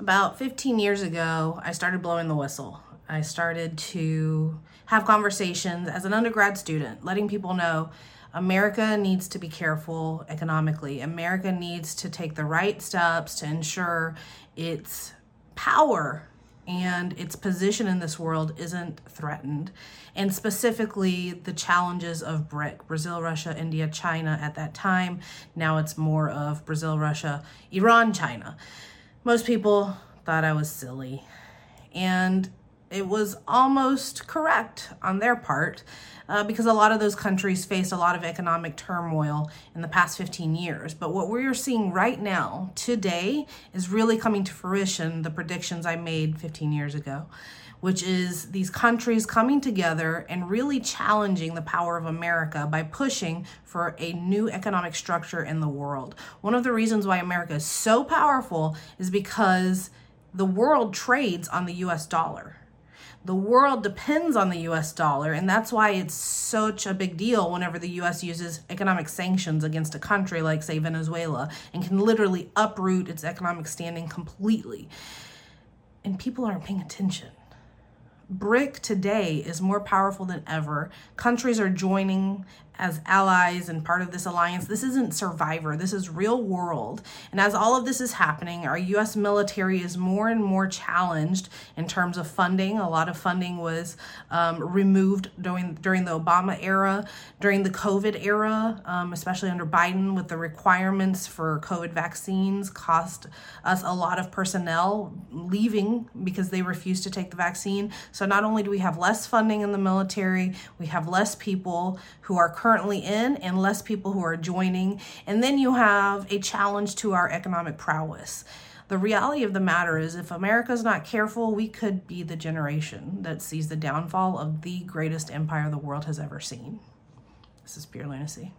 About 15 years ago, I started blowing the whistle. I started to have conversations as an undergrad student, letting people know America needs to be careful economically. America needs to take the right steps to ensure its power and its position in this world isn't threatened. And specifically, the challenges of BRIC Brazil, Russia, India, China at that time. Now it's more of Brazil, Russia, Iran, China. Most people thought I was silly. And it was almost correct on their part uh, because a lot of those countries faced a lot of economic turmoil in the past 15 years. But what we're seeing right now, today, is really coming to fruition the predictions I made 15 years ago, which is these countries coming together and really challenging the power of America by pushing for a new economic structure in the world. One of the reasons why America is so powerful is because the world trades on the US dollar the world depends on the US dollar, and that's why it's such a big deal whenever the US uses economic sanctions against a country like, say, Venezuela, and can literally uproot its economic standing completely. And people aren't paying attention. BRIC today is more powerful than ever. Countries are joining as allies and part of this alliance. This isn't survivor, this is real world. And as all of this is happening, our US military is more and more challenged in terms of funding. A lot of funding was um, removed during, during the Obama era, during the COVID era, um, especially under Biden, with the requirements for COVID vaccines, cost us a lot of personnel leaving because they refused to take the vaccine. So not only do we have less funding in the military, we have less people who are currently currently in and less people who are joining. And then you have a challenge to our economic prowess. The reality of the matter is, if America's not careful, we could be the generation that sees the downfall of the greatest empire the world has ever seen. This is pure lunacy.